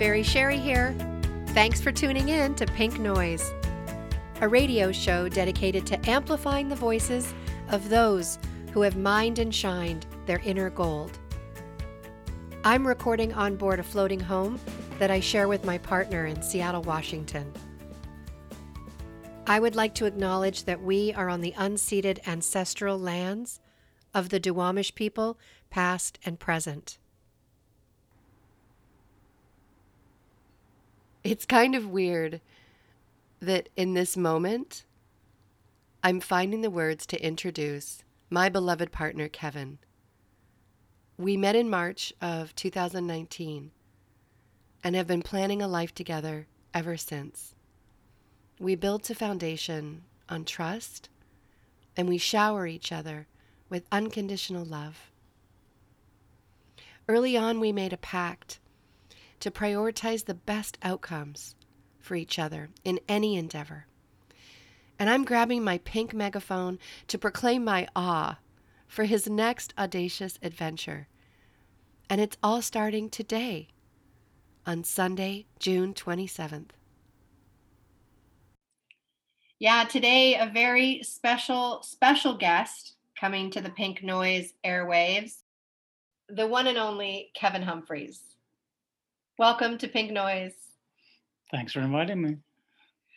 Barry Sherry here. Thanks for tuning in to Pink Noise, a radio show dedicated to amplifying the voices of those who have mined and shined their inner gold. I'm recording on board a floating home that I share with my partner in Seattle, Washington. I would like to acknowledge that we are on the unceded ancestral lands of the Duwamish people, past and present. It's kind of weird that in this moment, I'm finding the words to introduce my beloved partner, Kevin. We met in March of 2019 and have been planning a life together ever since. We built a foundation on trust and we shower each other with unconditional love. Early on, we made a pact to prioritize the best outcomes for each other in any endeavor. And I'm grabbing my pink megaphone to proclaim my awe for his next audacious adventure. And it's all starting today, on Sunday, June 27th. Yeah, today a very special, special guest coming to the Pink Noise airwaves, the one and only Kevin Humphreys. Welcome to Pink Noise. Thanks for inviting me.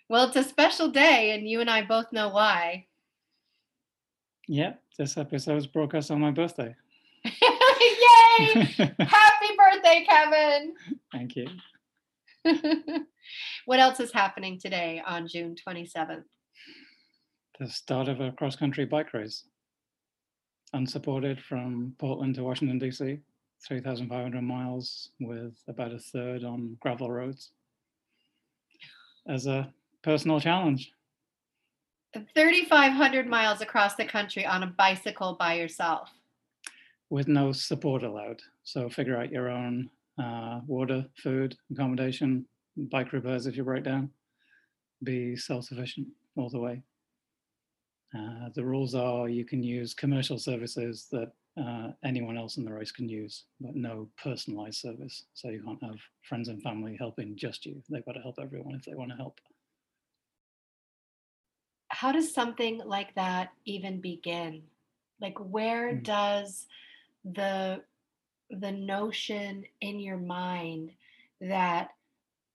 Well, it's a special day, and you and I both know why. Yeah, this episode is broadcast on my birthday. Yay! Happy birthday, Kevin! Thank you. what else is happening today on June 27th? The start of a cross country bike race, unsupported from Portland to Washington, D.C., 3,500 miles with about a third on gravel roads as a personal challenge. 3,500 miles across the country on a bicycle by yourself. With no support allowed. So figure out your own uh, water, food, accommodation, bike repairs if you break down. Be self sufficient all the way. Uh, the rules are you can use commercial services that uh, anyone else in the race can use, but no personalized service. So you can't have friends and family helping just you. They've got to help everyone if they want to help. How does something like that even begin? Like where mm. does the the notion in your mind that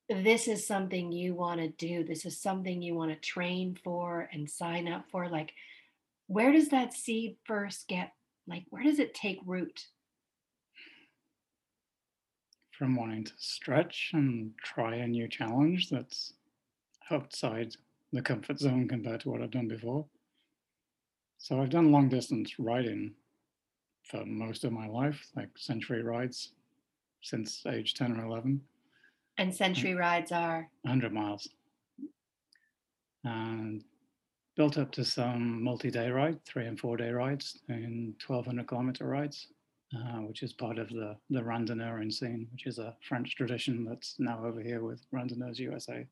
this is something you want to do, this is something you want to train for and sign up for, like where does that seed first get like where does it take root from wanting to stretch and try a new challenge that's outside the comfort zone compared to what I've done before. So I've done long distance riding for most of my life, like century rides since age 10 or 11. And century rides are? 100 miles. And built up to some multi-day ride, three and four day rides and 1200 kilometer rides, uh, which is part of the, the randonneuring scene, which is a French tradition that's now over here with Randonneurs USA.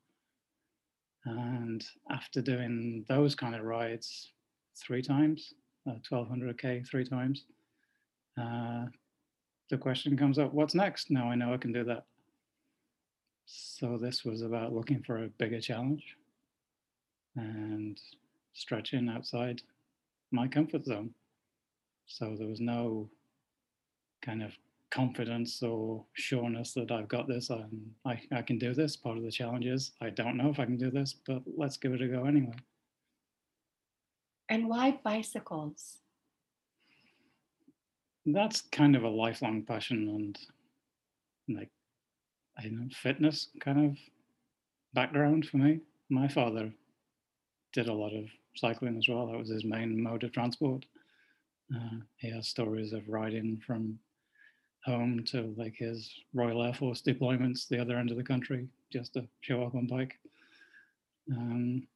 And after doing those kind of rides three times, uh, 1200K three times, uh, the question comes up, what's next? Now I know I can do that. So this was about looking for a bigger challenge and stretching outside my comfort zone. So there was no kind of confidence or sureness that I've got this. I'm, I, I can do this. Part of the challenge is I don't know if I can do this, but let's give it a go anyway. And why bicycles? That's kind of a lifelong passion and like I know fitness kind of background for me. My father did a lot of cycling as well. That was his main mode of transport. Uh, he has stories of riding from home to like his Royal Air Force deployments, the other end of the country, just to show up on bike. Um,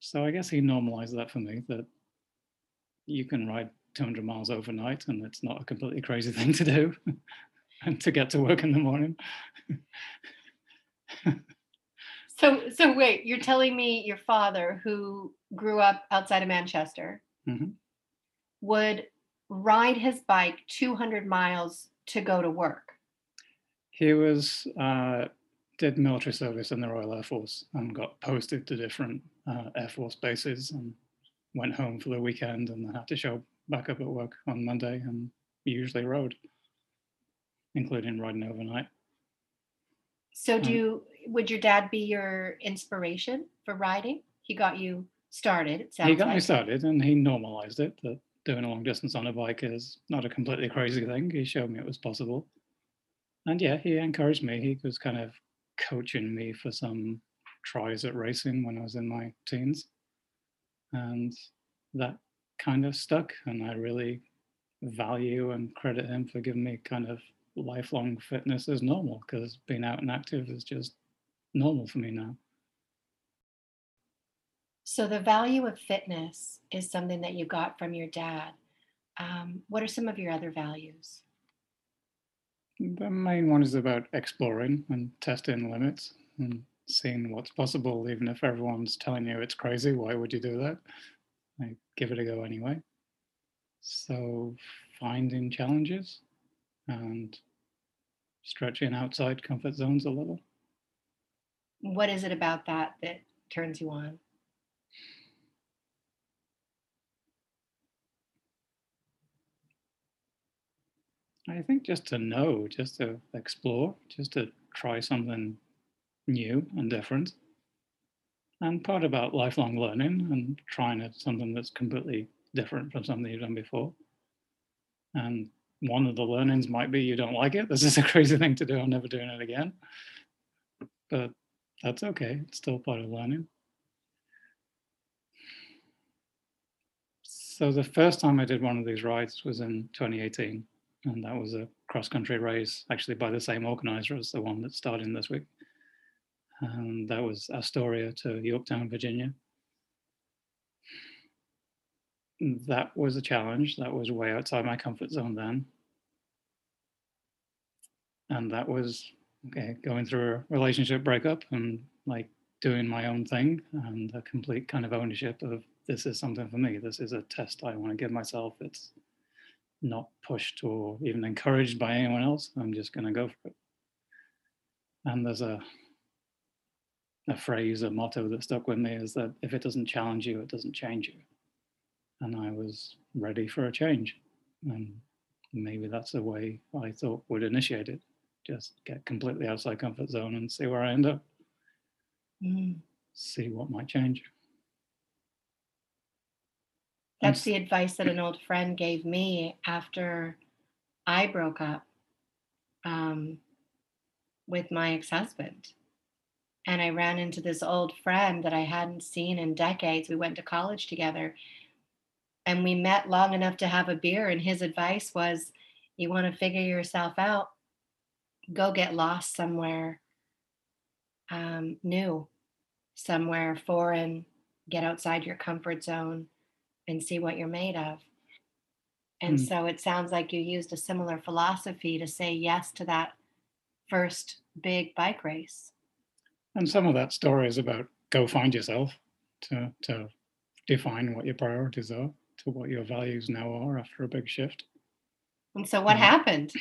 so I guess he normalized that for me that you can ride 200 miles overnight and it's not a completely crazy thing to do and to get to work in the morning. So, so wait, you're telling me your father, who grew up outside of Manchester, mm-hmm. would ride his bike 200 miles to go to work? He was uh, did military service in the Royal Air Force and got posted to different uh, Air Force bases and went home for the weekend and had to show back up at work on Monday and usually rode, including riding overnight. So, do you, would your dad be your inspiration for riding? He got you started. It sounds he got like. me started and he normalized it that doing a long distance on a bike is not a completely crazy thing. He showed me it was possible. And yeah, he encouraged me. He was kind of coaching me for some tries at racing when I was in my teens. And that kind of stuck. And I really value and credit him for giving me kind of lifelong fitness as normal because being out and active is just normal for me now. So, the value of fitness is something that you got from your dad. Um, what are some of your other values? The main one is about exploring and testing limits and seeing what's possible, even if everyone's telling you it's crazy. Why would you do that? I give it a go anyway. So, finding challenges and stretching outside comfort zones a little. What is it about that that turns you on? I think just to know, just to explore, just to try something new and different. And part about lifelong learning and trying something that's completely different from something you've done before. And one of the learnings might be you don't like it. This is a crazy thing to do. I'm never doing it again. But that's okay. It's still part of learning. So the first time I did one of these rides was in 2018 and that was a cross country race, actually by the same organizer as the one that's starting this week. And that was Astoria to Yorktown, Virginia. That was a challenge. That was way outside my comfort zone then. And that was okay, going through a relationship breakup and like doing my own thing and a complete kind of ownership of this is something for me. This is a test I want to give myself. It's not pushed or even encouraged by anyone else. I'm just going to go for it. And there's a a phrase, a motto that stuck with me is that if it doesn't challenge you, it doesn't change you. And I was ready for a change. And maybe that's the way I thought would initiate it. Just get completely outside comfort zone and see where I end up. Mm. See what might change. That's the advice that an old friend gave me after I broke up um, with my ex husband. And I ran into this old friend that I hadn't seen in decades. We went to college together and we met long enough to have a beer. And his advice was you want to figure yourself out, go get lost somewhere um, new, somewhere foreign, get outside your comfort zone and see what you're made of. And Mm. so it sounds like you used a similar philosophy to say yes to that first big bike race. And some of that story is about go find yourself to, to define what your priorities are, to what your values now are after a big shift. And so what Mhm. happened?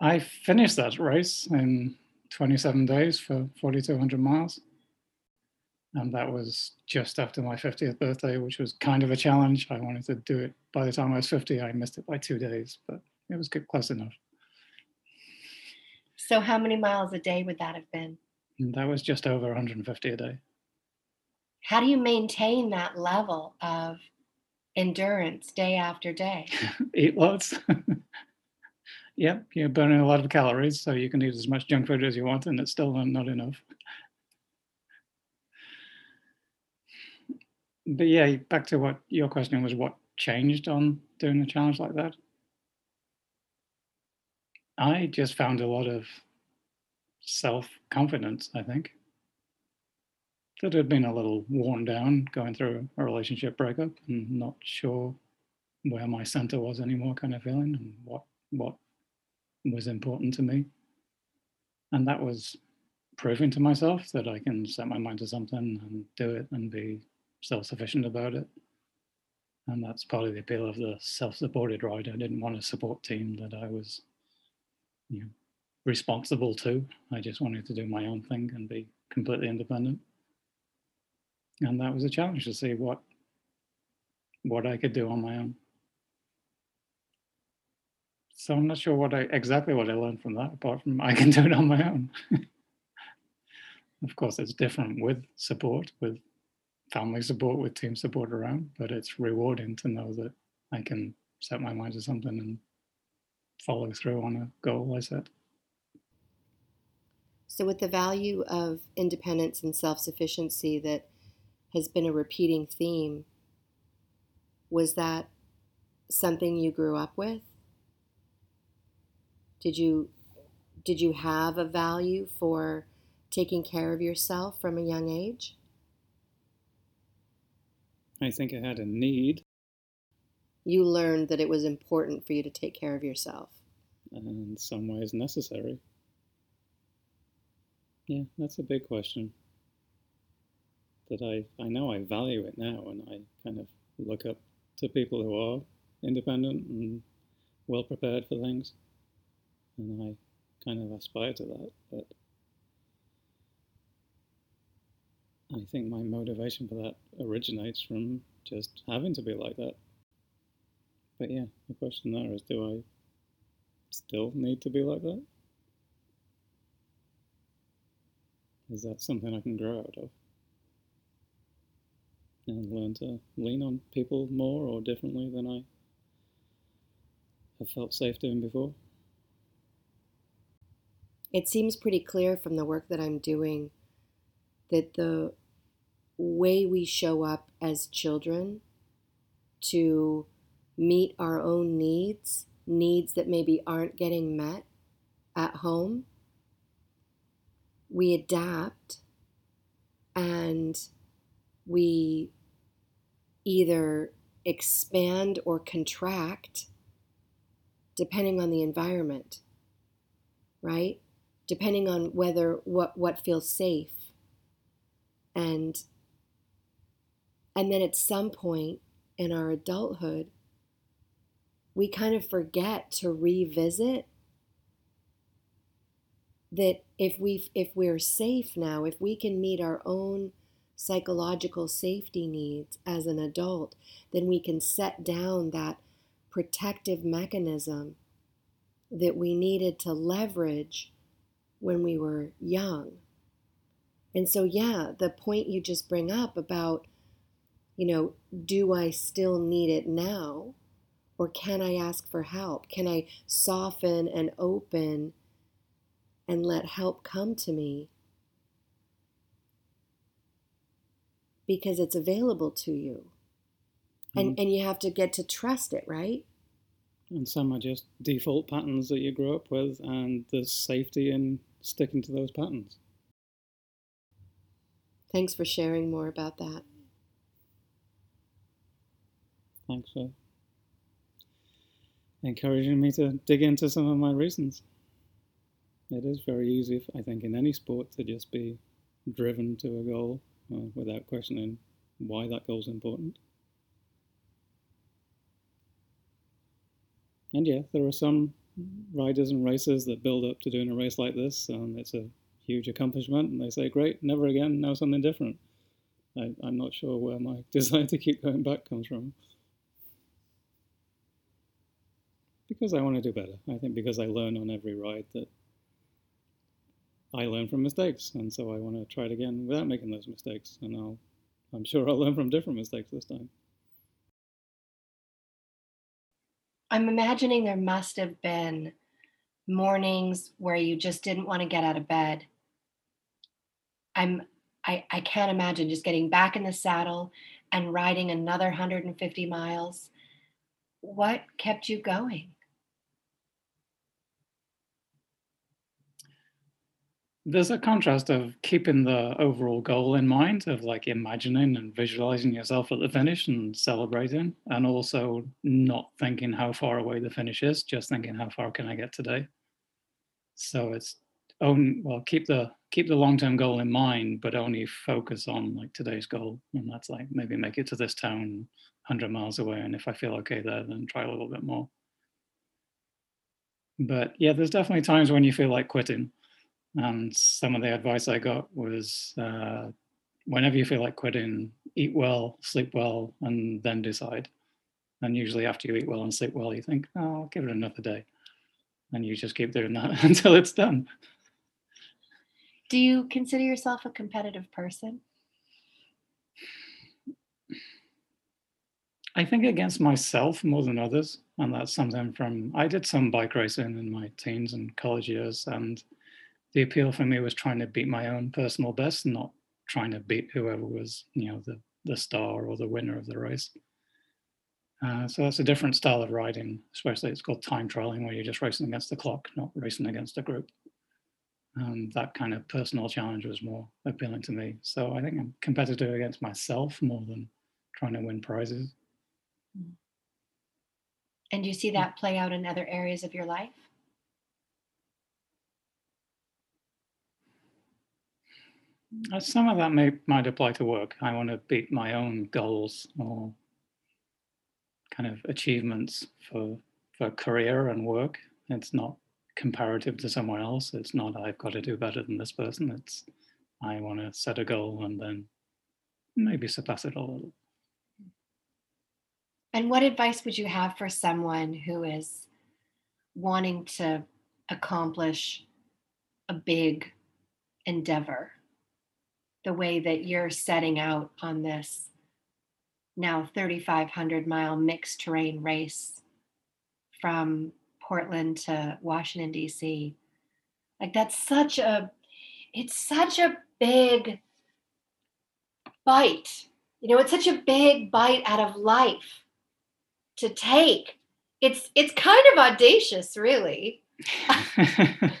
I finished that race in 27 days for 4,200 miles. And that was just after my 50th birthday, which was kind of a challenge. I wanted to do it by the time I was 50. I missed it by two days, but it was good, close enough. So how many miles a day would that have been? And that was just over 150 a day. How do you maintain that level of endurance day after day? Eat lots. yep, you're burning a lot of calories, so you can eat as much junk food as you want, and it's still not enough. But yeah, back to what your question was what changed on doing a challenge like that? I just found a lot of self confidence, I think. That had been a little worn down going through a relationship breakup and not sure where my center was anymore, kind of feeling, and what what was important to me. And that was proving to myself that I can set my mind to something and do it and be self sufficient about it. And that's partly the appeal of the self-supported ride. I didn't want a support team that I was you know, responsible to. I just wanted to do my own thing and be completely independent. And that was a challenge to see what what I could do on my own. So I'm not sure what I exactly what I learned from that, apart from I can do it on my own. of course, it's different with support, with family support, with team support around, but it's rewarding to know that I can set my mind to something and follow through on a goal I set. So, with the value of independence and self sufficiency that has been a repeating theme, was that something you grew up with? Did you did you have a value for taking care of yourself from a young age? I think I had a need. You learned that it was important for you to take care of yourself. And in some ways necessary. Yeah, that's a big question. That I, I know I value it now and I kind of look up to people who are independent and well prepared for things. And I kind of aspire to that. But I think my motivation for that originates from just having to be like that. But yeah, the question there is do I still need to be like that? Is that something I can grow out of? And learn to lean on people more or differently than I have felt safe doing before? It seems pretty clear from the work that I'm doing that the way we show up as children to meet our own needs, needs that maybe aren't getting met at home, we adapt and we either expand or contract depending on the environment, right? Depending on whether what, what feels safe. And and then at some point in our adulthood, we kind of forget to revisit that if we if we're safe now, if we can meet our own psychological safety needs as an adult, then we can set down that protective mechanism that we needed to leverage when we were young. And so, yeah, the point you just bring up about, you know, do I still need it now? Or can I ask for help? Can I soften and open and let help come to me? Because it's available to you. And, mm-hmm. and you have to get to trust it, right? And some are just default patterns that you grew up with, and there's safety in sticking to those patterns. Thanks for sharing more about that. Thanks for encouraging me to dig into some of my reasons. It is very easy, I think, in any sport to just be driven to a goal uh, without questioning why that goal is important. And yeah, there are some riders and racers that build up to doing a race like this, and it's a huge accomplishment, and they say, "Great, never again, now something different." I, I'm not sure where my desire to keep going back comes from. Because I want to do better. I think because I learn on every ride that I learn from mistakes, and so I want to try it again without making those mistakes, and I'll, I'm sure I'll learn from different mistakes this time. I'm imagining there must have been mornings where you just didn't want to get out of bed. I'm I, I can't imagine just getting back in the saddle and riding another 150 miles. What kept you going? There's a contrast of keeping the overall goal in mind of like imagining and visualizing yourself at the finish and celebrating and also not thinking how far away the finish is just thinking how far can i get today so it's own well keep the keep the long-term goal in mind, but only focus on like today's goal, and that's like maybe make it to this town 100 miles away, and if I feel okay there, then try a little bit more. But yeah, there's definitely times when you feel like quitting, and some of the advice I got was, uh, whenever you feel like quitting, eat well, sleep well, and then decide. And usually after you eat well and sleep well, you think, oh, I'll give it another day. And you just keep doing that until it's done. Do you consider yourself a competitive person? I think against myself more than others. And that's something from, I did some bike racing in my teens and college years. And the appeal for me was trying to beat my own personal best, not trying to beat whoever was, you know, the, the star or the winner of the race. Uh, so that's a different style of riding, especially it's called time trialing, where you're just racing against the clock, not racing against a group. And that kind of personal challenge was more appealing to me. So I think I'm competitive against myself more than trying to win prizes. Mm. And you see that play out in other areas of your life? Uh, some of that may might apply to work. I want to beat my own goals or kind of achievements for for career and work. It's not comparative to someone else. It's not I've got to do better than this person. It's I want to set a goal and then maybe surpass it a little. And what advice would you have for someone who is wanting to accomplish a big endeavor the way that you're setting out on this now 3,500 mile mixed terrain race from Portland to Washington, D.C. Like that's such a, it's such a big bite. You know, it's such a big bite out of life to take. It's it's kind of audacious, really. and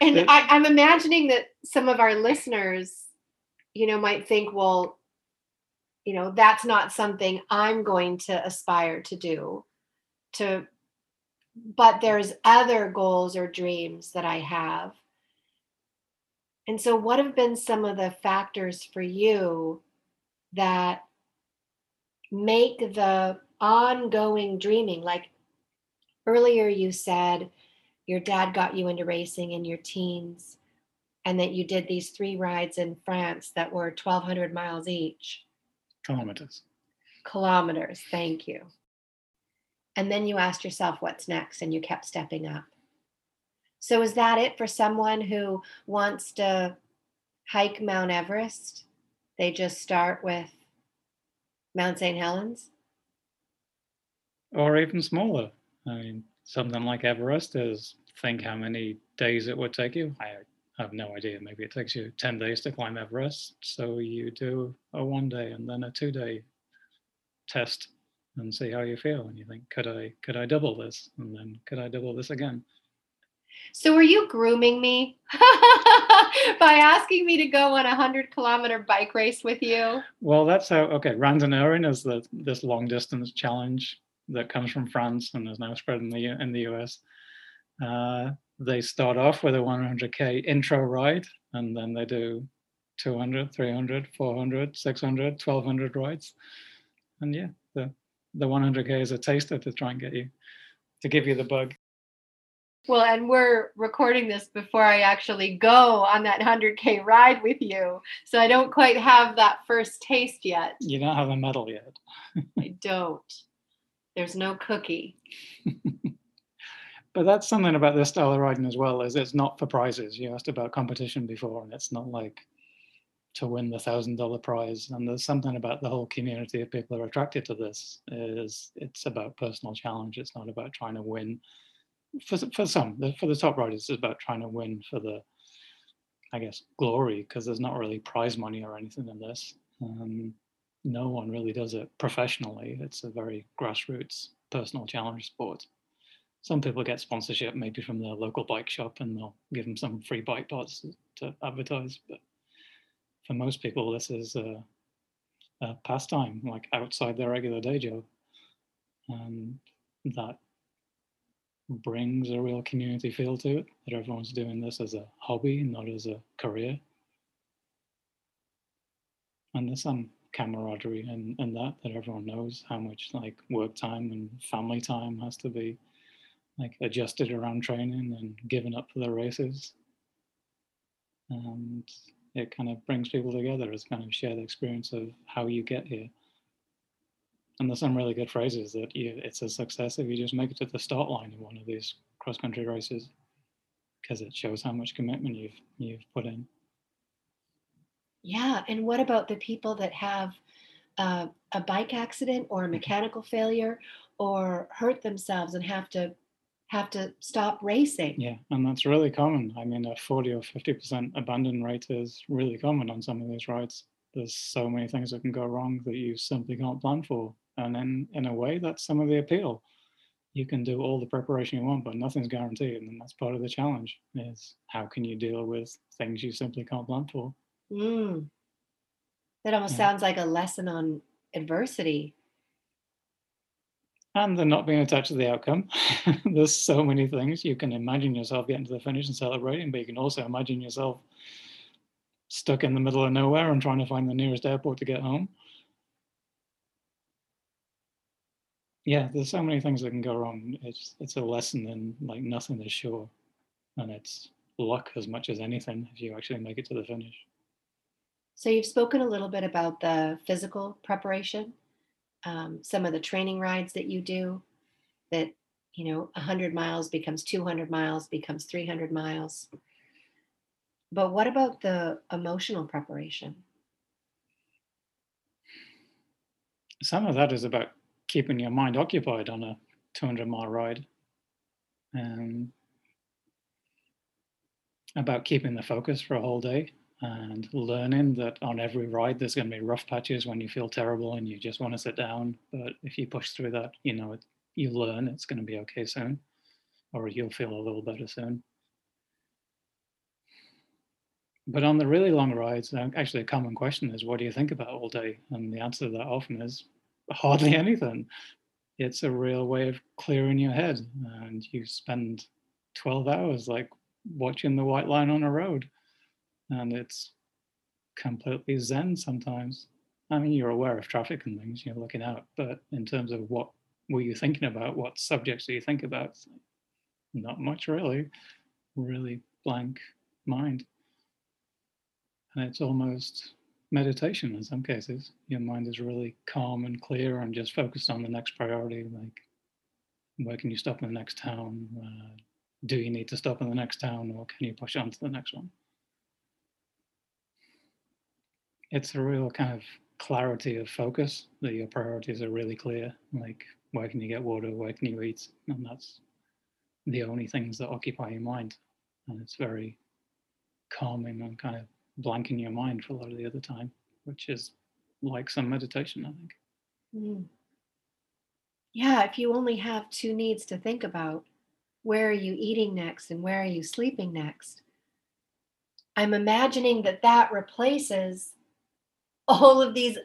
I, I'm imagining that some of our listeners, you know, might think, well, you know, that's not something I'm going to aspire to do. To but there's other goals or dreams that I have. And so, what have been some of the factors for you that make the ongoing dreaming? Like earlier, you said your dad got you into racing in your teens and that you did these three rides in France that were 1200 miles each. Kilometers. Kilometers, thank you. And then you asked yourself, what's next? And you kept stepping up. So, is that it for someone who wants to hike Mount Everest? They just start with Mount St. Helens? Or even smaller. I mean, something like Everest is think how many days it would take you. I have no idea. Maybe it takes you 10 days to climb Everest. So you do a one day and then a two day test and see how you feel. And you think, could I could I double this? And then could I double this again? So are you grooming me by asking me to go on a hundred kilometer bike race with you? Well, that's how. Okay, Randonneuring is the this long distance challenge that comes from France and is now spread in the in the US. Uh, they start off with a 100k intro ride, and then they do 200, 300, 400, 600, 1200 rides, and yeah, the the 100k is a taster to try and get you to give you the bug. Well, and we're recording this before I actually go on that 100K ride with you. So I don't quite have that first taste yet. You don't have a medal yet. I don't. There's no cookie. but that's something about this style of riding as well, is it's not for prizes. You asked about competition before, and it's not like to win the thousand dollar prize. And there's something about the whole community of people who are attracted to this is it's about personal challenge. It's not about trying to win. For, for some, for the top riders, it's about trying to win for the, I guess, glory, because there's not really prize money or anything in this. Um, no one really does it professionally. It's a very grassroots personal challenge sport. Some people get sponsorship maybe from their local bike shop and they'll give them some free bike parts to advertise. But for most people, this is a, a pastime, like outside their regular day job. And that brings a real community feel to it, that everyone's doing this as a hobby, not as a career. And there's some camaraderie in, in that, that everyone knows how much like work time and family time has to be like adjusted around training and given up for the races. And it kind of brings people together as kind of shared experience of how you get here. And there's some really good phrases that you, it's a success if you just make it to the start line in one of these cross country races, because it shows how much commitment you've you've put in. Yeah, and what about the people that have uh, a bike accident or a Mm-hmm. mechanical failure or hurt themselves and have to have to stop racing? Yeah, and that's really common. I mean, a 40 or 50% abandon rate is really common on some of these rides. There's so many things that can go wrong that you simply can't plan for. And then, in a way, that's some of the appeal. You can do all the preparation you want, but nothing's guaranteed. And that's part of the challenge is how can you deal with things you simply can't plan for? Mm. That almost Yeah. sounds like a lesson on adversity. And then not being attached to the outcome. There's so many things. You can imagine yourself getting to the finish and celebrating, but you can also imagine yourself stuck in the middle of nowhere and trying to find the nearest airport to get home. Yeah, there's so many things that can go wrong. It's it's a lesson in like nothing is sure. And it's luck as much as anything if you actually make it to the finish. So you've spoken a little bit about the physical preparation, um, some of the training rides that you do. That you know, 100 miles becomes 200 miles, becomes 300 miles. But what about the emotional preparation? Some of that is about keeping your mind occupied on a 200 mile ride. And about keeping the focus for a whole day and learning that on every ride there's going to be rough patches when you feel terrible and you just want to sit down. But if you push through that you know it, you learn it's going to be okay soon or you'll feel a little better soon. But on the really long rides uh, actually a common question is what do you think about all day? And the answer to that often is hardly anything. It's a real way of clearing your head and you spend 12 hours like watching the white line on a road and it's completely zen sometimes. I mean you're aware of traffic and things you're looking out but in terms of what were you thinking about what subjects do you think about? Not much really. Really blank mind. And it's almost meditation in some cases. Your mind is really calm and clear and just focused on the next priority like where can you stop in the next town? Uh, do you need to stop in the next town or can you push on to the next one? It's a real kind of clarity of focus that your priorities are really clear. Like, where can you get water? Where can you eat? And that's the only things that occupy your mind. And it's very calming and kind of blanking your mind for a lot of the other time, which is like some meditation, I think. Mm. Yeah, if you only have two needs to think about, where are you eating next and where are you sleeping next? I'm imagining that that replaces all of these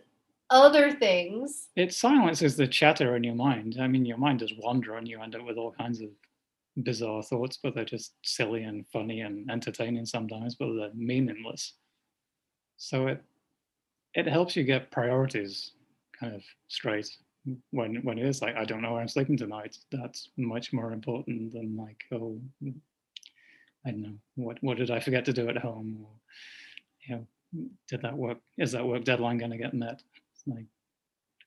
other things. It silences the chatter in your mind. I mean, your mind does wander and you end up with all kinds of bizarre thoughts, but they're just silly and funny and entertaining sometimes, but they're meaningless. So it it helps you get priorities kind of straight when when it is like I don't know where I'm sleeping tonight. That's much more important than like oh I don't know what what did I forget to do at home or you know did that work is that work deadline going to get met? Like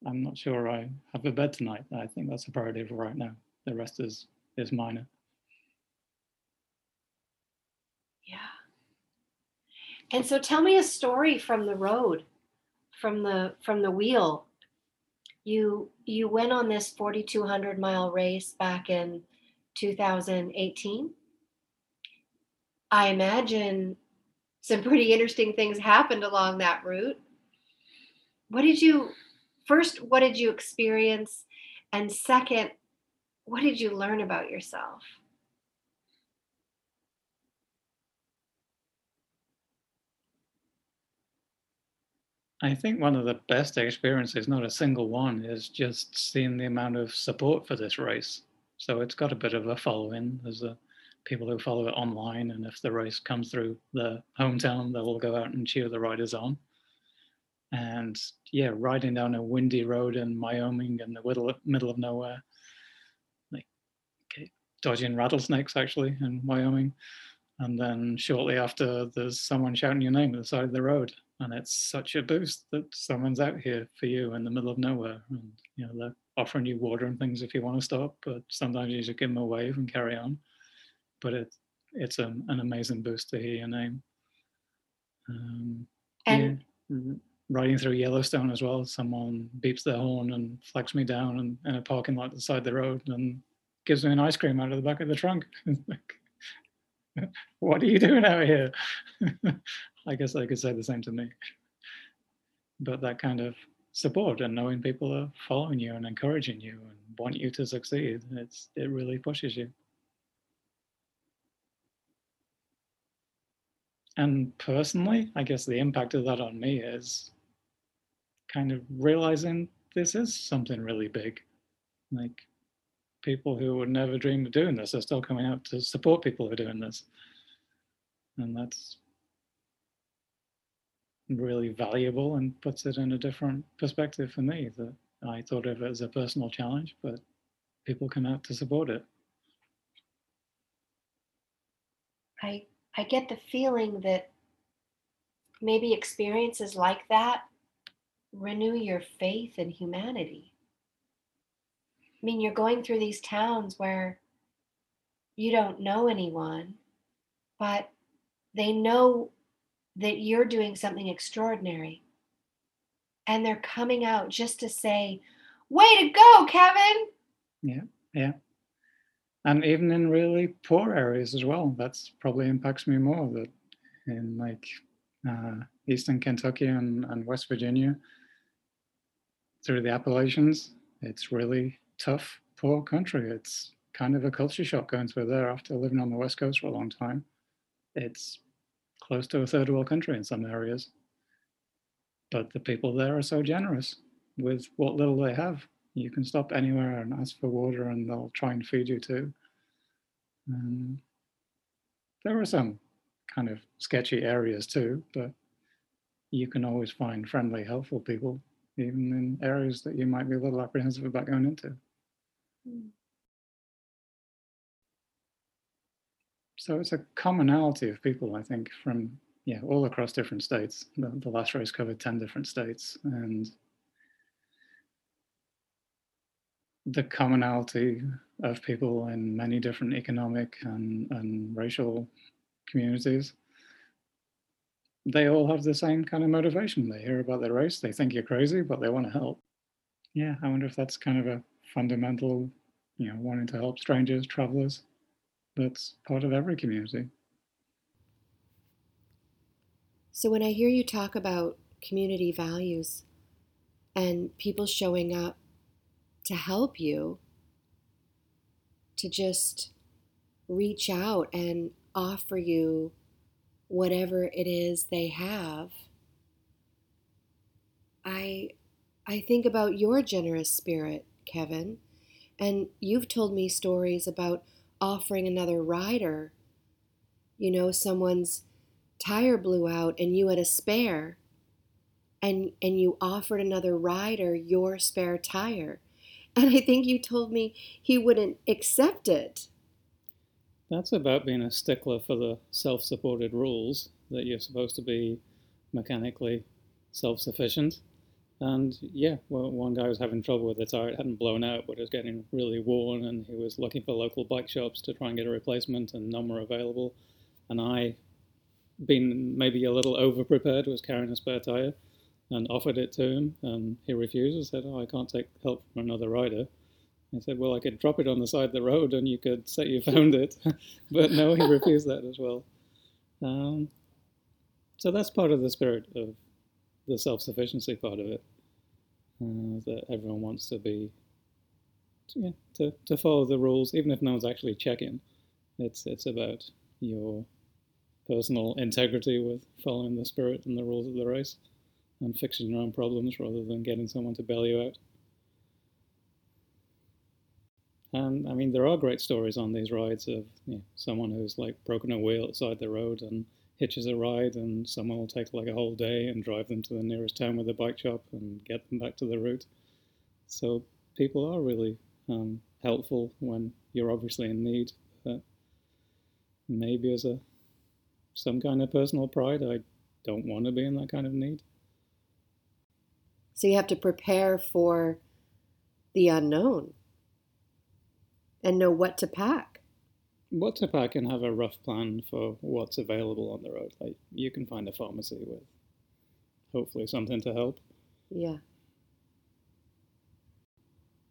I'm not sure I have a bed tonight. I think that's a priority for right now. The rest is is minor. Yeah. And so tell me a story from the road, from the from the wheel. You you went on this 4200 mile race back in 2018. I imagine some pretty interesting things happened along that route. What did you first what did you experience and second what did you learn about yourself? I think one of the best experiences, not a single one, is just seeing the amount of support for this race. So it's got a bit of a following. There's a, people who follow it online, and if the race comes through the hometown, they will all go out and cheer the riders on. And yeah, riding down a windy road in Wyoming in the middle of, middle of nowhere, like okay, dodging rattlesnakes actually in Wyoming. And then shortly after, there's someone shouting your name at the side of the road, and it's such a boost that someone's out here for you in the middle of nowhere. And you know they're offering you water and things if you want to stop, but sometimes you just give them a wave and carry on. But it it's an, an amazing boost to hear your name. Um, And yeah riding through Yellowstone as well, someone beeps their horn and flags me down and, in a parking lot beside the road and gives me an ice cream out of the back of the trunk. like, what are you doing out here? I guess they could say the same to me. But that kind of support and knowing people are following you and encouraging you and want you to succeed, it's it really pushes you. And personally, I guess the impact of that on me is kind of realizing this is something really big. Like people who would never dream of doing this are still coming out to support people who are doing this. And that's really valuable and puts it in a different perspective for me that I thought of it as a personal challenge, but people come out to support it. I I get the feeling that maybe experiences like that renew your faith in humanity. I mean, you're going through these towns where you don't know anyone, but they know that you're doing something extraordinary. And they're coming out just to say, Way to go, Kevin! Yeah, yeah. And even in really poor areas as well, that's probably impacts me more. That in like uh, Eastern Kentucky and, and West Virginia, through the Appalachians. It's really tough, poor country. It's kind of a culture shock going through there after living on the West Coast for a long time. It's close to a third world country in some areas. But the people there are so generous with what little they have. You can stop anywhere and ask for water, and they'll try and feed you too. And there are some kind of sketchy areas too, but you can always find friendly, helpful people even in areas that you might be a little apprehensive about going into. Mm. So it's a commonality of people, I think, from yeah, all across different states. The, the last race covered 10 different states. And the commonality of people in many different economic and, and racial communities they all have the same kind of motivation. They hear about the race, they think you're crazy, but they want to help. Yeah, I wonder if that's kind of a fundamental, you know, wanting to help strangers, travelers. That's part of every community. So when I hear you talk about community values and people showing up to help you, to just reach out and offer you whatever it is they have. I I think about your generous spirit, Kevin, and you've told me stories about offering another rider. You know, someone's tire blew out and you had a spare and and you offered another rider your spare tire. And I think you told me he wouldn't accept it. That's about being a stickler for the self supported rules that you're supposed to be mechanically self sufficient. And yeah, well, one guy was having trouble with the tire. It hadn't blown out, but it was getting really worn, and he was looking for local bike shops to try and get a replacement, and none were available. And I, being maybe a little over prepared, was carrying a spare tire and offered it to him, and he refused. I said, Oh, I can't take help from another rider. I said, well, I could drop it on the side of the road and you could say you found it. but no, he refused that as well. Um, so that's part of the spirit of the self sufficiency part of it. Uh, that everyone wants to be, yeah, to, to follow the rules, even if no one's actually checking. It's, it's about your personal integrity with following the spirit and the rules of the race and fixing your own problems rather than getting someone to bail you out. And I mean, there are great stories on these rides of you know, someone who's like broken a wheel outside the road and hitches a ride, and someone will take like a whole day and drive them to the nearest town with a bike shop and get them back to the route. So people are really um, helpful when you're obviously in need. But maybe as a some kind of personal pride, I don't want to be in that kind of need. So you have to prepare for the unknown and know what to pack. What to pack and have a rough plan for what's available on the road. Like you can find a pharmacy with hopefully something to help. Yeah.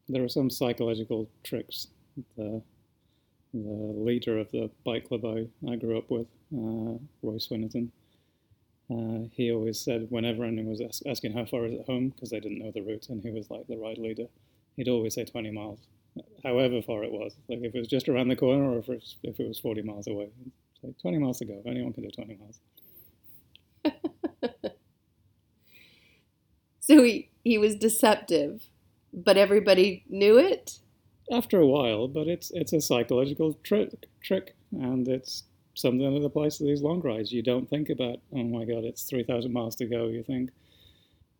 There are some psychological tricks. The, the leader of the bike club I, I grew up with, uh, Roy Swinnerton, uh, he always said whenever anyone was asking how far is it home because they didn't know the route and he was like the ride leader, he'd always say 20 miles, however far it was. Like if it was just around the corner or if it was, if it was 40 miles away, say 20 miles to go. Anyone can do 20 miles. so he, he was deceptive, but everybody knew it? After a while, but it's it's a psychological trick, trick and it's something that applies to these long rides. You don't think about, oh my God, it's 3,000 miles to go. You think,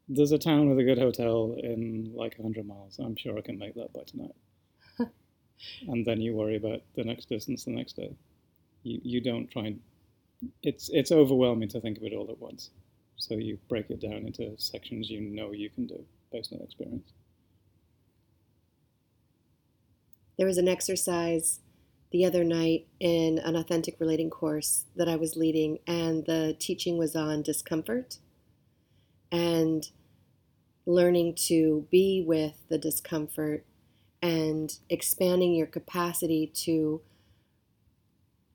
there's a town with a good hotel in like 100 miles. I'm sure I can make that by tonight. and then you worry about the next distance the next day. You, you don't try and, it's, it's overwhelming to think of it all at once. So you break it down into sections you know you can do based on experience. There was an exercise the other night in an authentic relating course that I was leading, and the teaching was on discomfort and learning to be with the discomfort and expanding your capacity to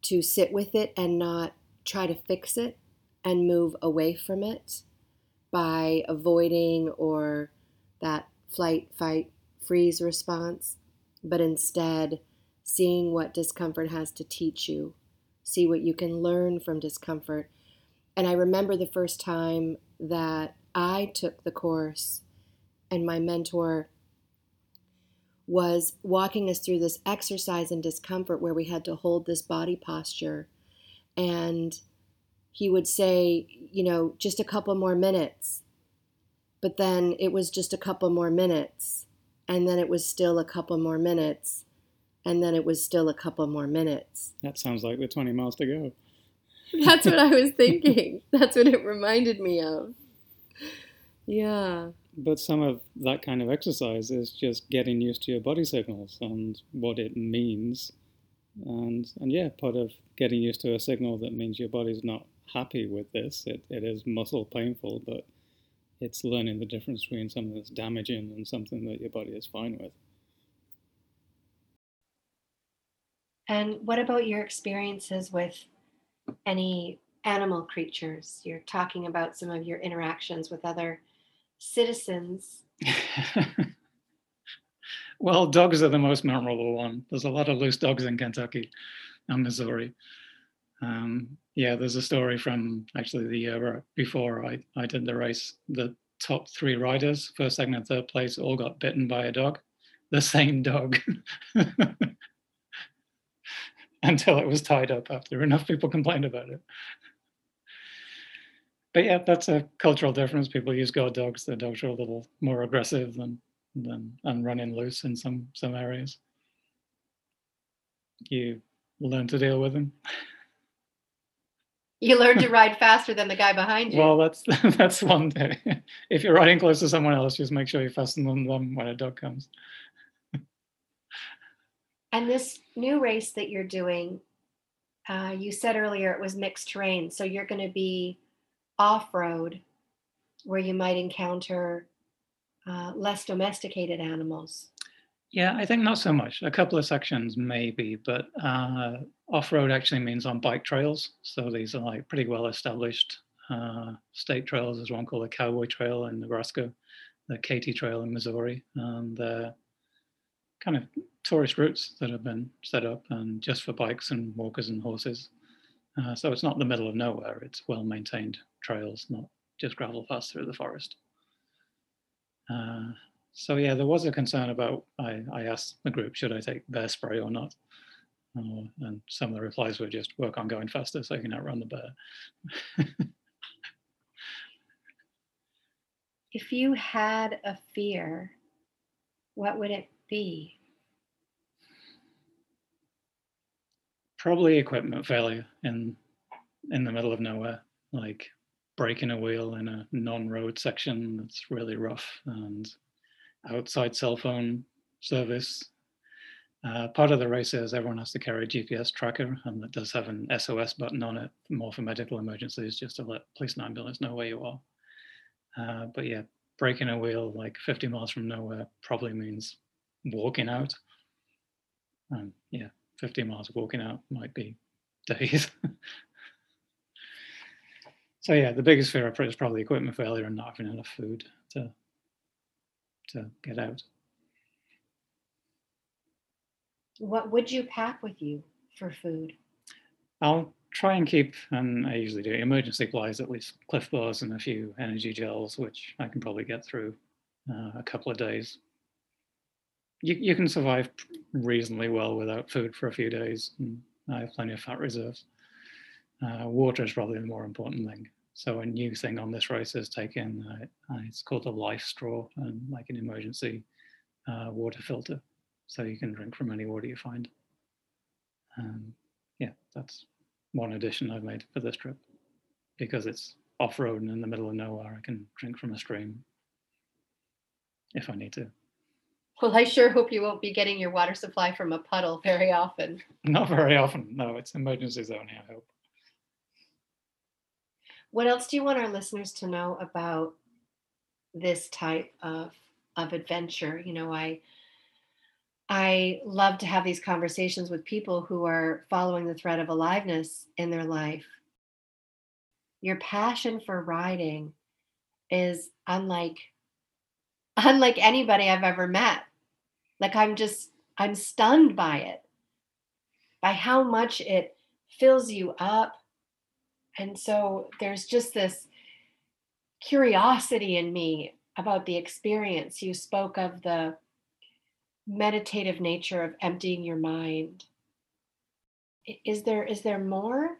to sit with it and not try to fix it and move away from it by avoiding or that flight fight freeze response but instead seeing what discomfort has to teach you, see what you can learn from discomfort. And I remember the first time that I took the course and my mentor was walking us through this exercise in discomfort where we had to hold this body posture. And he would say, you know, just a couple more minutes. But then it was just a couple more minutes. And then it was still a couple more minutes and then it was still a couple more minutes. That sounds like the 20 miles to go. That's what I was thinking. That's what it reminded me of. Yeah. But some of that kind of exercise is just getting used to your body signals and what it means. And, and yeah, part of getting used to a signal that means your body's not happy with this. It, it is muscle painful, but it's learning the difference between something that's damaging and something that your body is fine with. And what about your experiences with any animal creatures? You're talking about some of your interactions with other citizens. well, dogs are the most memorable one. There's a lot of loose dogs in Kentucky and Missouri. Um, yeah, there's a story from actually the year before I, I did the race. The top three riders, first, second, and third place, all got bitten by a dog, the same dog. until it was tied up after enough people complained about it. But yeah, that's a cultural difference. People use guard dogs. The dogs are a little more aggressive than than and running loose in some some areas. You learn to deal with them. You learn to ride faster than the guy behind you. Well, that's that's one thing. If you're riding close to someone else, just make sure you fasten on them when a dog comes. And this new race that you're doing, uh, you said earlier it was mixed terrain. So you're going to be off road where you might encounter uh, less domesticated animals. Yeah, I think not so much. A couple of sections maybe, but uh, off road actually means on bike trails. So these are like pretty well established uh, state trails. There's one called the Cowboy Trail in Nebraska, the Katy Trail in Missouri, and kind of tourist routes that have been set up and just for bikes and walkers and horses. Uh, so it's not the middle of nowhere. It's well maintained trails, not just gravel paths through the forest. Uh, So yeah, there was a concern about. I, I asked the group, should I take bear spray or not? Uh, and some of the replies were just work on going faster so you can outrun the bear. if you had a fear, what would it be? Probably equipment failure in in the middle of nowhere, like breaking a wheel in a non-road section that's really rough and outside cell phone service. Uh, part of the race is everyone has to carry a GPS tracker and that does have an SOS button on it, more for medical emergencies, just to let police and ambulance know where you are. Uh, but yeah, breaking a wheel like 50 miles from nowhere probably means walking out. And yeah, 15 miles of walking out might be days. so yeah, the biggest fear is probably equipment failure and not having enough food to to get out. What would you pack with you for food? I'll try and keep, and I usually do, emergency supplies, at least Clif bars and a few energy gels, which I can probably get through uh, a couple of days. You, you can survive reasonably well without food for a few days. I have plenty of fat reserves. Uh, water is probably the more important thing. So a new thing on this race is taken. uh, it's called a LifeStraw, and like an emergency uh, water filter, so you can drink from any water you find. Um, yeah, that's one addition I've made for this trip. Because it's off-road and in the middle of nowhere, I can drink from a stream if I need to. Well, I sure hope you won't be getting your water supply from a puddle very often. Not very often. No, it's emergencies only, I hope. What else do you want our listeners to know about this type of of adventure? You know, I I love to have these conversations with people who are following the thread of aliveness in their life. Your passion for riding is unlike unlike anybody I've ever met. Like I'm just I'm stunned by it. By how much it fills you up. And so there's just this curiosity in me about the experience. You spoke of the meditative nature of emptying your mind is there is there more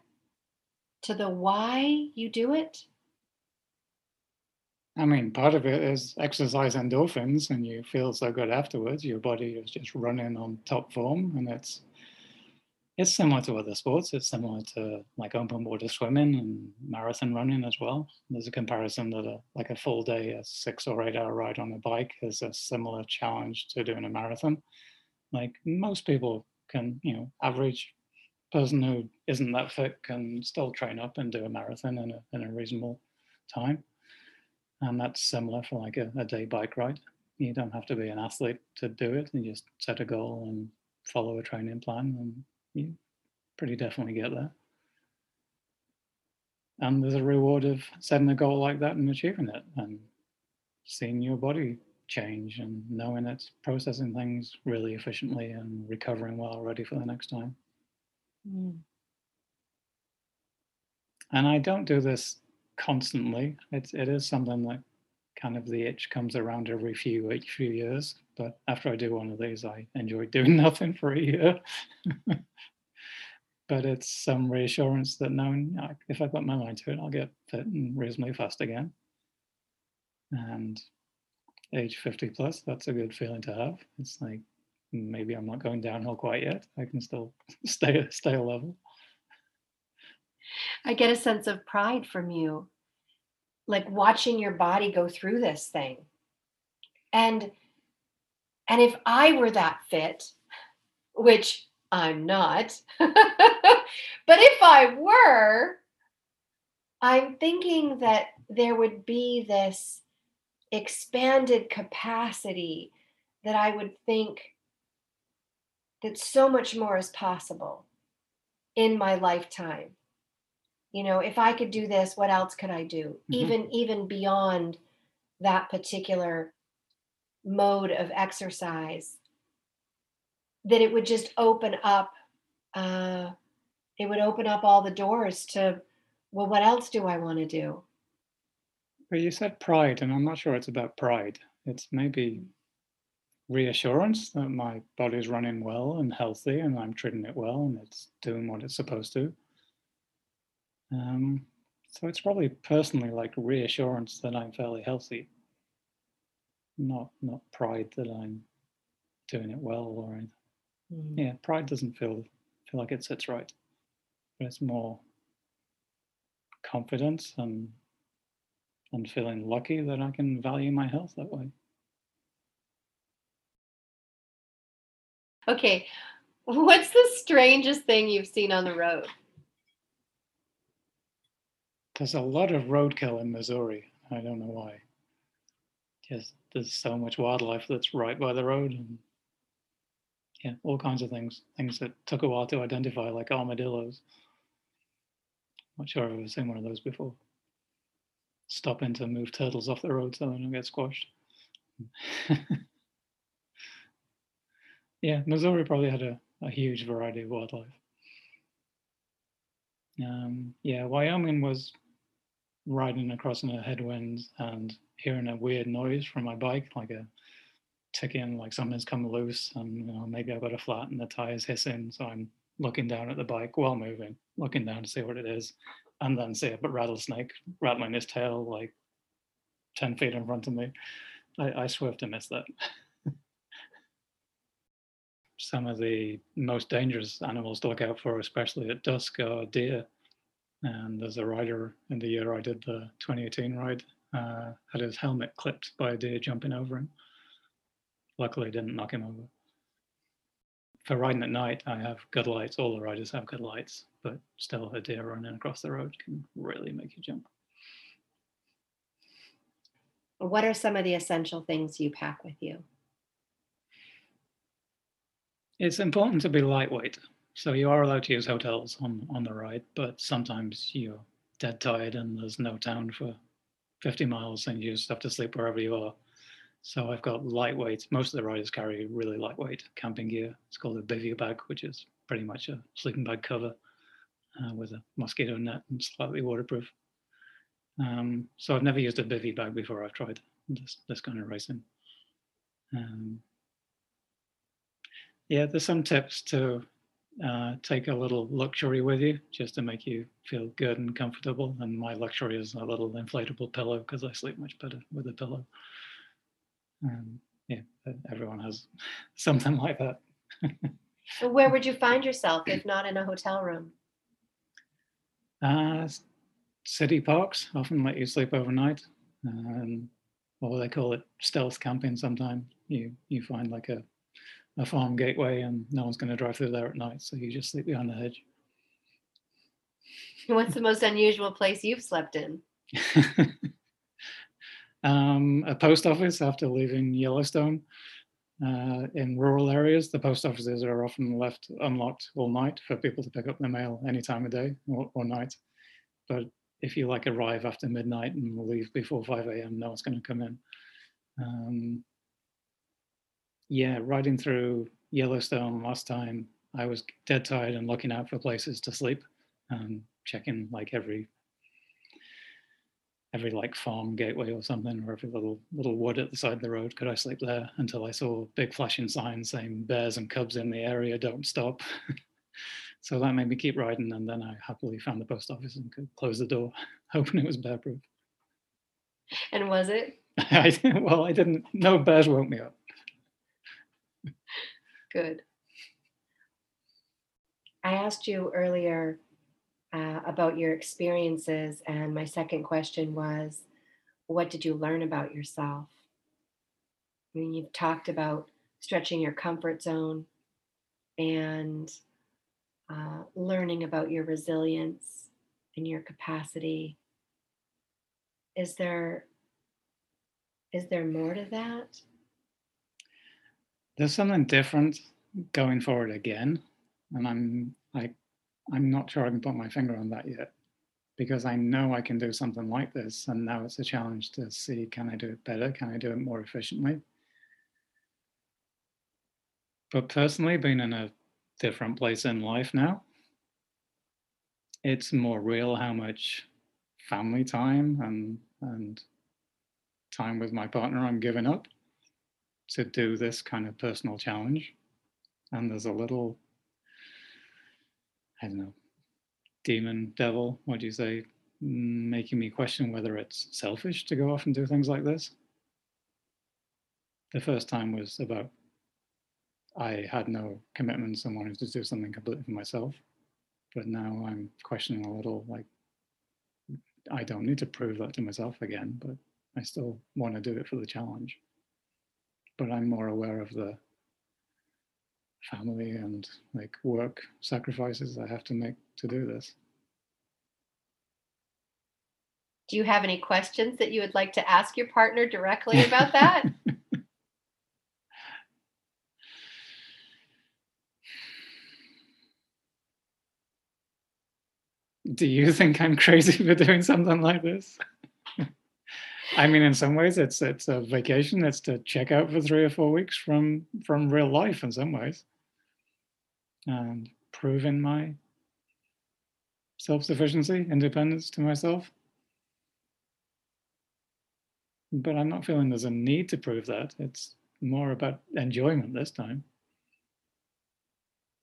to the why you do it i mean part of it is exercise endorphins and you feel so good afterwards your body is just running on top form and it's it's similar to other sports. It's similar to like open water swimming and marathon running as well. There's a comparison that a, like a full day, a six or eight hour ride on a bike is a similar challenge to doing a marathon. Like most people can, you know, average person who isn't that fit can still train up and do a marathon in a, in a reasonable time. And that's similar for like a, a day bike ride. You don't have to be an athlete to do it. You just set a goal and follow a training plan and you pretty definitely get there. And there's a reward of setting a goal like that and achieving it and seeing your body change and knowing it's processing things really efficiently and recovering well ready for the next time. Mm. And I don't do this constantly. It's it is something that kind of the itch comes around every few few years. But after I do one of these, I enjoy doing nothing for a year. but it's some reassurance that knowing if I put my mind to it, I'll get fit and reasonably fast again. And age 50 plus, that's a good feeling to have. It's like maybe I'm not going downhill quite yet. I can still stay stay a level. I get a sense of pride from you like watching your body go through this thing. And and if i were that fit which i'm not but if i were i'm thinking that there would be this expanded capacity that i would think that so much more is possible in my lifetime you know if i could do this what else could i do mm-hmm. even even beyond that particular mode of exercise that it would just open up uh, it would open up all the doors to well what else do i want to do well you said pride and i'm not sure it's about pride it's maybe reassurance that my body's running well and healthy and I'm treating it well and it's doing what it's supposed to. Um, so it's probably personally like reassurance that I'm fairly healthy, not not pride that I'm doing it well or anything. Mm. Yeah, pride doesn't feel feel like it sits right, but it's more confidence and and feeling lucky that I can value my health that way. Okay, what's the strangest thing you've seen on the road? There's a lot of roadkill in Missouri. I don't know why. Just there's so much wildlife that's right by the road and yeah, all kinds of things. Things that took a while to identify, like armadillos. Not sure I've ever seen one of those before. Stop in to move turtles off the road so they don't get squashed. yeah, Missouri probably had a, a huge variety of wildlife. Um, yeah, Wyoming was riding across in a headwind and hearing a weird noise from my bike, like a ticking, like something's come loose, and you know maybe I've got a flat and the tire's hissing. So I'm looking down at the bike while moving, looking down to see what it is, and then see a rattlesnake rattling his tail like ten feet in front of me. I, I swerved to miss that. Some of the most dangerous animals to look out for, especially at dusk, are deer. And there's a rider in the year I did the 2018 ride, uh, had his helmet clipped by a deer jumping over him. Luckily, didn't knock him over. For riding at night, I have good lights. All the riders have good lights, but still, a deer running across the road can really make you jump. What are some of the essential things you pack with you? It's important to be lightweight. So you are allowed to use hotels on, on the ride, but sometimes you're dead tired and there's no town for 50 miles and you just have to sleep wherever you are. So I've got lightweight. Most of the riders carry really lightweight camping gear. It's called a bivy bag, which is pretty much a sleeping bag cover uh, with a mosquito net and slightly waterproof. Um, so I've never used a bivy bag before. I've tried this this kind of racing. Um, yeah, there's some tips to uh, take a little luxury with you just to make you feel good and comfortable. And my luxury is a little inflatable pillow because I sleep much better with a pillow. Um, yeah, everyone has something like that. Where would you find yourself if not in a hotel room? Uh, city parks often let you sleep overnight. Um, or they call it stealth camping sometimes. You you find like a, a farm gateway and no one's going to drive through there at night, so you just sleep behind the hedge. What's the most unusual place you've slept in? um, a post office after leaving Yellowstone. Uh, in rural areas, the post offices are often left unlocked all night for people to pick up their mail any time of day or, or night. But if you like arrive after midnight and leave before 5 a.m., no one's going to come in. Um, yeah, riding through Yellowstone last time, I was dead tired and looking out for places to sleep, um, checking like every every like farm gateway or something, or every little little wood at the side of the road. Could I sleep there until I saw big flashing signs saying bears and cubs in the area, don't stop. so that made me keep riding, and then I happily found the post office and could close the door, hoping it was bear-proof. And was it? I, well, I didn't. No bears woke me up. Good. I asked you earlier uh, about your experiences. And my second question was, what did you learn about yourself? I mean, you've talked about stretching your comfort zone and uh, learning about your resilience and your capacity. Is there is there more to that? There's something different going forward again, and I'm I I'm not sure I can put my finger on that yet because I know I can do something like this. And now it's a challenge to see can I do it better? Can I do it more efficiently? But personally, being in a different place in life now, it's more real how much family time and, and time with my partner I'm giving up to do this kind of personal challenge. And there's a little, I don't know, demon, devil, what do you say, making me question whether it's selfish to go off and do things like this. The first time was about I had no commitments and wanted to do something completely for myself. But now I'm questioning a little like, I don't need to prove that to myself again, but I still want to do it for the challenge. But I'm more aware of the family and like work sacrifices I have to make to do this. Do you have any questions that you would like to ask your partner directly about that? Do you think I'm crazy for doing something like this? I mean, in some ways, it's it's a vacation. It's to check out for three or four weeks from from real life. In some ways, and proving my self sufficiency, independence to myself. But I'm not feeling there's a need to prove that. It's more about enjoyment this time.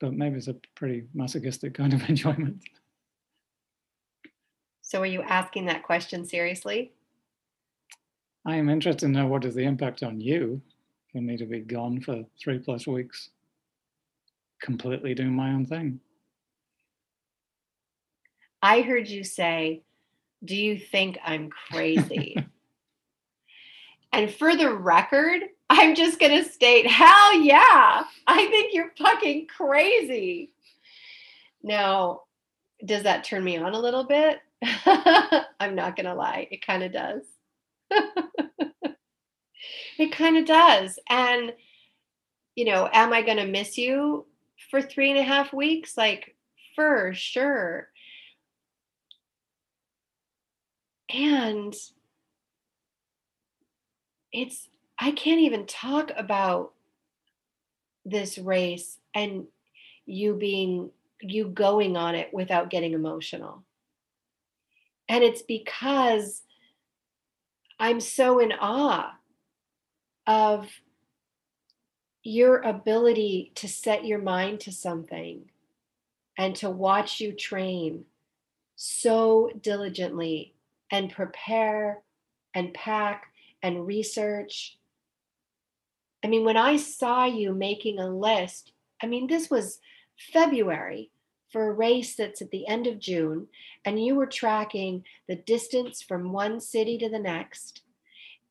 But maybe it's a pretty masochistic kind of enjoyment. So, are you asking that question seriously? I am interested to know what is the impact on you for me to be gone for three plus weeks, completely doing my own thing. I heard you say, Do you think I'm crazy? and for the record, I'm just going to state, Hell yeah, I think you're fucking crazy. Now, does that turn me on a little bit? I'm not going to lie, it kind of does. it kind of does. And, you know, am I going to miss you for three and a half weeks? Like, for sure. And it's, I can't even talk about this race and you being, you going on it without getting emotional. And it's because I'm so in awe of your ability to set your mind to something and to watch you train so diligently and prepare and pack and research. I mean, when I saw you making a list, I mean, this was February for a race that's at the end of June, and you were tracking the distance from one city to the next,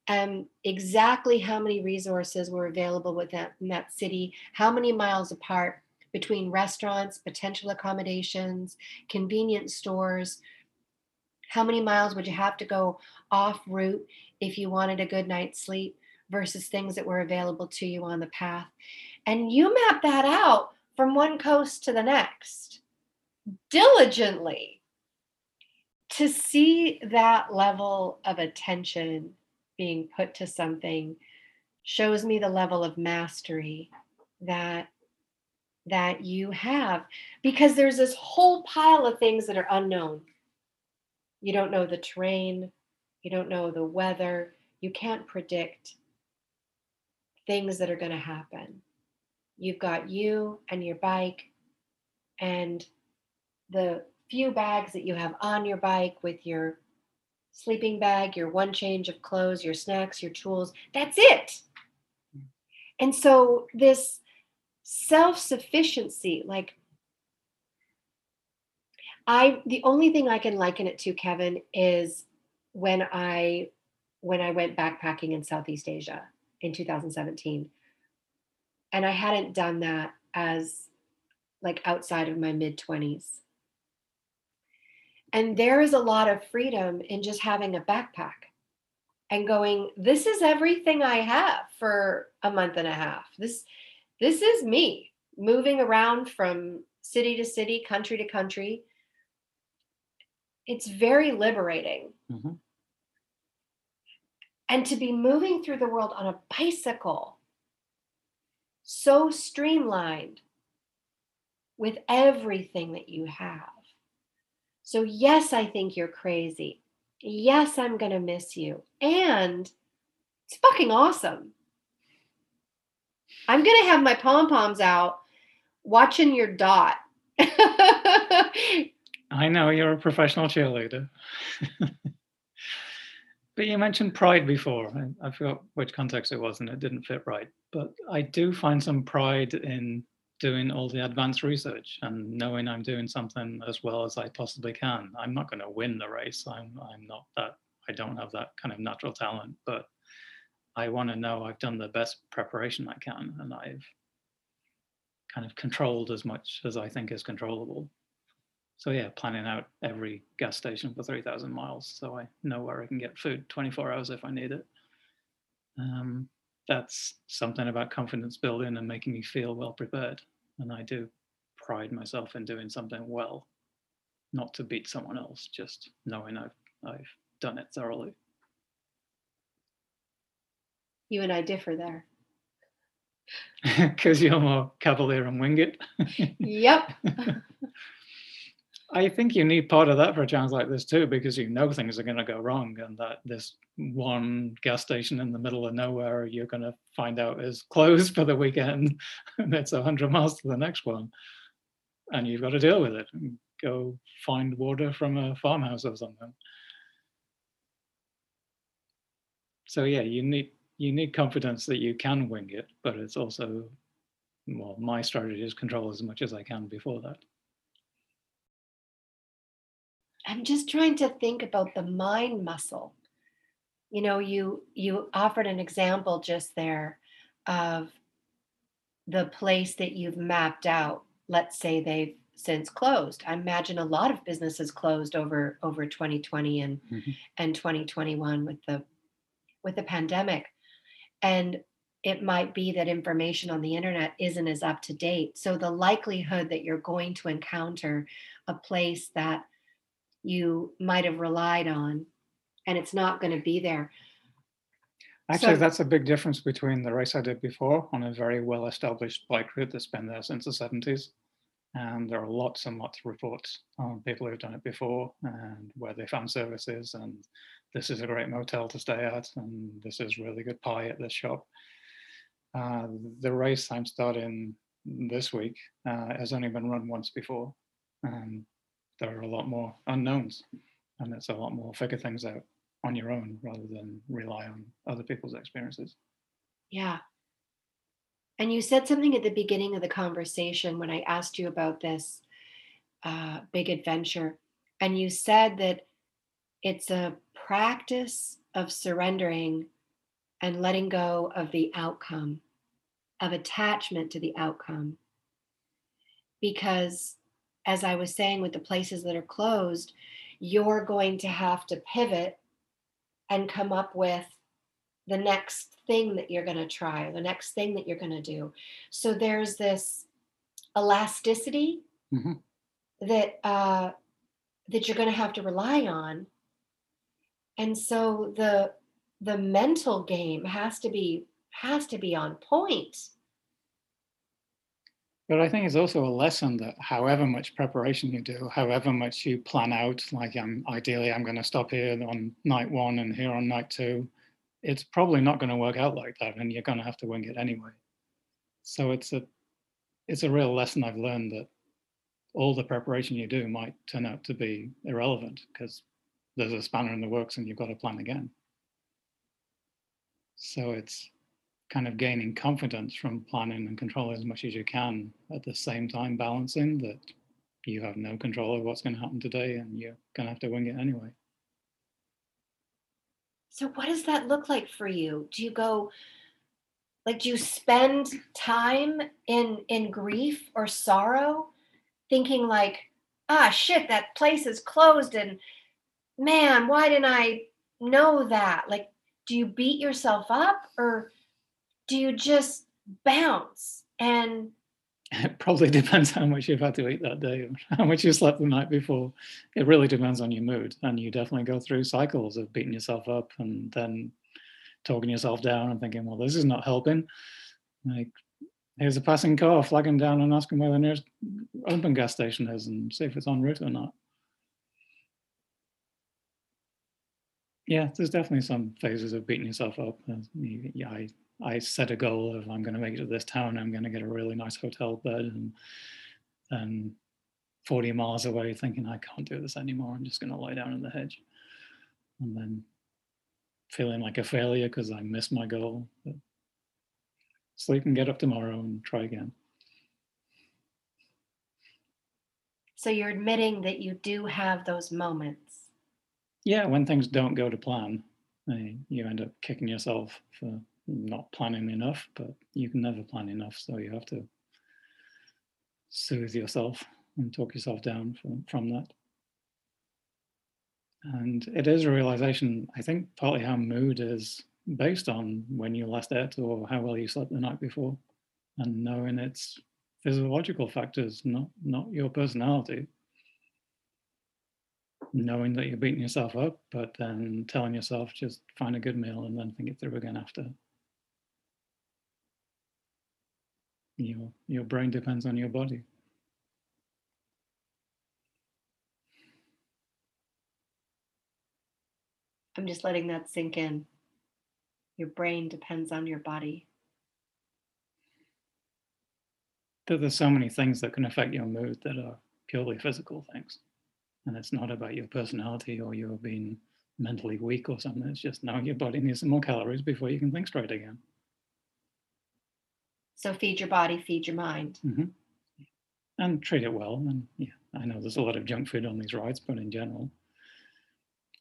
and exactly how many resources were available within that city, how many miles apart between restaurants, potential accommodations, convenience stores, how many miles would you have to go off route if you wanted a good night's sleep versus things that were available to you on the path. And you map that out from one coast to the next diligently to see that level of attention being put to something shows me the level of mastery that that you have. Because there's this whole pile of things that are unknown. You don't know the terrain. You don't know the weather. You can't predict things that are going to happen. You've got you and your bike and the few bags that you have on your bike with your sleeping bag, your one change of clothes, your snacks, your tools. That's it. And so, this self sufficiency, like, I, the only thing I can liken it to, Kevin, is when I, when I went backpacking in Southeast Asia in 2017. And I hadn't done that as like outside of my mid 20s and there is a lot of freedom in just having a backpack and going, this is everything I have for a month and a half. This this is me moving around from city to city, country to country. It's very liberating. Mm-hmm. And to be moving through the world on a bicycle, so streamlined with everything that you have. So, yes, I think you're crazy. Yes, I'm going to miss you. And it's fucking awesome. I'm gonna have my pom poms out watching your dot. I know you're a professional cheerleader. but you mentioned pride before. and I forgot which context it was and it didn't fit right. But I do find some pride in doing all the advanced research and knowing I'm doing something as well as I possibly can. I'm not going to win the race. I'm I'm not that I don't have that kind of natural talent, but I want to know I've done the best preparation I can and I've kind of controlled as much as I think is controllable. So yeah, planning out every gas station for 3,000 miles so I know where I can get food 24 hours if I need it. Um, that's something about confidence building and making me feel well prepared. And I do pride myself in doing something well, not to beat someone else, just knowing I've I've done it thoroughly. You and I differ there. Because you're more cavalier and wing it. yep. I think you need part of that for a chance like this too, because you know things are going to go wrong, and that this one gas station in the middle of nowhere you're going to find out is closed for the weekend, and it's hundred miles to the next one, and you've got to deal with it and go find water from a farmhouse or something. So yeah, you need you need confidence that you can wing it, but it's also well, my strategy is control as much as I can before that. I'm just trying to think about the mind muscle. You know, you you offered an example just there of the place that you've mapped out. Let's say they've since closed. I imagine a lot of businesses closed over over 2020 and mm-hmm. and 2021 with the with the pandemic. And it might be that information on the internet isn't as up to date. So the likelihood that you're going to encounter a place that you might have relied on and it's not going to be there. Actually, so, that's a big difference between the race I did before on a very well established bike route that's been there since the 70s. And there are lots and lots of reports on people who've done it before and where they found services. And this is a great motel to stay at. And this is really good pie at this shop. Uh, the race I'm starting this week uh, has only been run once before. And there are a lot more unknowns and it's a lot more figure things out on your own rather than rely on other people's experiences. Yeah. And you said something at the beginning of the conversation when I asked you about this uh, big adventure. And you said that it's a practice of surrendering and letting go of the outcome, of attachment to the outcome. Because as I was saying with the places that are closed, you're going to have to pivot and come up with the next thing that you're going to try the next thing that you're going to do. So there's this elasticity mm-hmm. that uh, that you're going to have to rely on, and so the the mental game has to be has to be on point but I think it's also a lesson that however much preparation you do, however much you plan out, like I'm ideally I'm going to stop here on night one and here on night two, it's probably not going to work out like that, and you're going to have to wing it anyway. So it's a it's a real lesson I've learned that all the preparation you do might turn out to be irrelevant because there's a spanner in the works and you've got to plan again. So it's kind of gaining confidence from planning and controlling as much as you can at the same time balancing that you have no control of what's going to happen today and you're going to have to wing it anyway. So what does that look like for you? Do you go like do you spend time in in grief or sorrow thinking like ah shit that place is closed and man why didn't i know that? Like do you beat yourself up or do you just bounce? And it probably depends how much you've had to eat that day how much you slept the night before. It really depends on your mood and you definitely go through cycles of beating yourself up and then talking yourself down and thinking well this is not helping. Like here's a passing car flagging down and asking where the nearest open gas station is and see if it's en route or not. Yeah there's definitely some phases of beating yourself up. Yeah i I set a goal of I'm going to make it to this town. I'm going to get a really nice hotel bed, and then 40 miles away, thinking I can't do this anymore. I'm just going to lie down in the hedge, and then feeling like a failure because I missed my goal. But sleep and get up tomorrow and try again. So you're admitting that you do have those moments. Yeah, when things don't go to plan, you end up kicking yourself for not planning enough, but you can never plan enough. So you have to soothe yourself and talk yourself down from, from that. And it is a realization, I think, partly how mood is based on when you last ate or how well you slept the night before, and knowing its physiological factors, not not your personality. Knowing that you're beating yourself up, but then telling yourself just find a good meal and then think it through again after. Your your brain depends on your body. I'm just letting that sink in. Your brain depends on your body. There there's so many things that can affect your mood that are purely physical things. And it's not about your personality or you're being mentally weak or something. It's just now your body needs some more calories before you can think straight again. So feed your body, feed your mind. Mm-hmm. And treat it well. And yeah, I know there's a lot of junk food on these rides, but in general,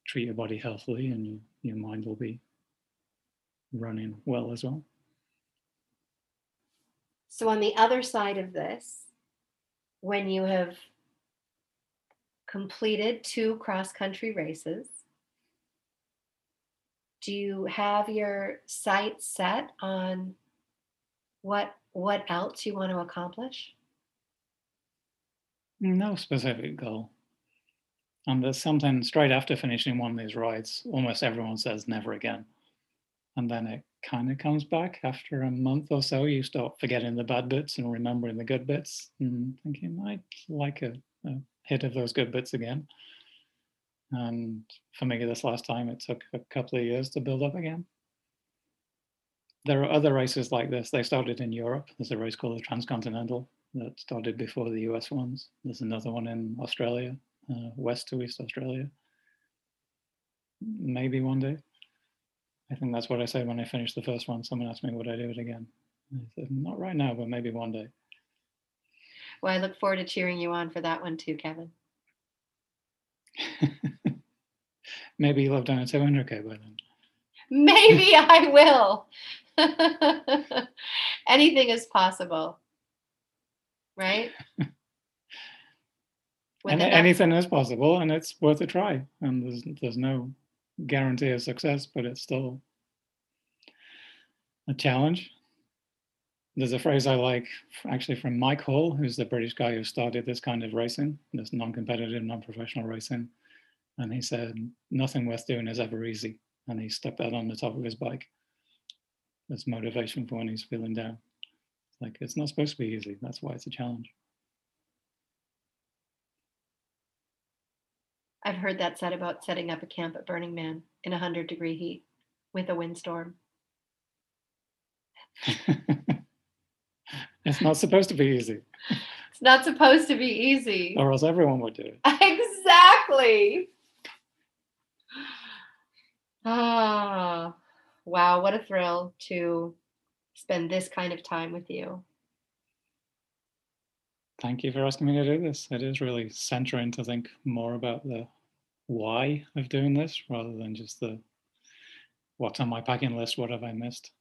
treat your body healthily and you, your mind will be running well as well. So, on the other side of this, when you have completed two cross country races, do you have your sights set on what what else you want to accomplish? No specific goal. And there's something straight after finishing one of these rides, almost everyone says never again. And then it kind of comes back after a month or so. You start forgetting the bad bits and remembering the good bits and thinking, I'd like a, a hit of those good bits again. And for me, this last time, it took a couple of years to build up again. There are other races like this. They started in Europe. There's a race called the Transcontinental that started before the US ones. There's another one in Australia uh, west to east Australia. Maybe one day. I think that's what I said when I finished the first one. Someone asked me, would I do it again? I said, not right now, but maybe one day. Well, I look forward to cheering you on for that one too, Kevin. maybe you'll have done a 200K by then. Maybe I will. Anything is possible, right? and anything is possible and it's worth a try and there's there's no guarantee of success but it's still a challenge. There's a phrase i like actually from mike hall who's the british guy who started this kind of racing this non-competitive non-professional racing and he said nothing worth doing is ever easy and he stuck that on the top of his bike as motivation for when he's feeling down like it's not supposed to be easy that's why it's a challenge I've heard that said about setting up a camp at Burning Man in 100 degree heat with a windstorm. it's not supposed to be easy. It's not supposed to be easy. Or else everyone would do it. Exactly. Ah, wow, what a thrill to spend this kind of time with you. Thank you for asking me to do this. It is really centering to think more about the why of doing this rather than just the what's on my packing list, what have I missed.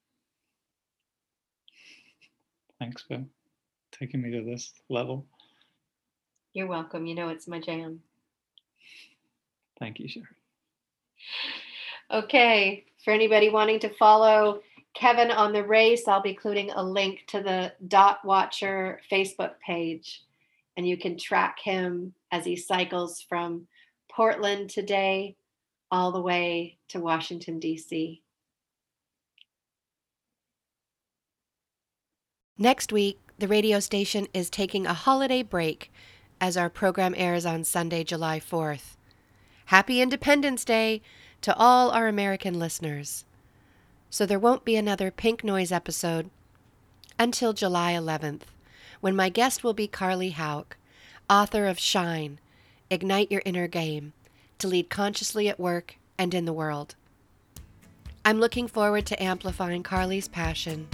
Thanks for taking me to this level. You're welcome. You know it's my jam. Thank you, Sherry. Okay, for anybody wanting to follow Kevin on the race, I'll be including a link to the Dot Watcher Facebook page, and you can track him as he cycles from Portland today, all the way to Washington, D.C. Next week, the radio station is taking a holiday break as our program airs on Sunday, July 4th. Happy Independence Day to all our American listeners. so there won't be another Pink Noise episode until July 11th, when my guest will be Carley Hauck, author of Shine Ignite Your Inner Game to Lead Consciously at Work and in the World. I'm looking forward to amplifying Carley's passion.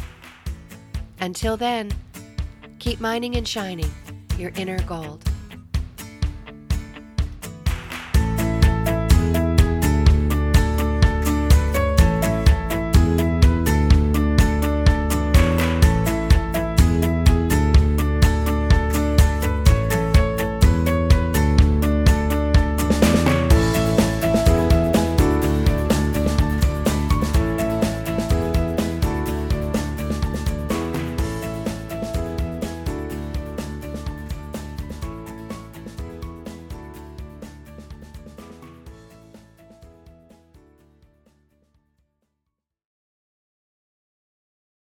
Until then, keep mining and shining your inner gold.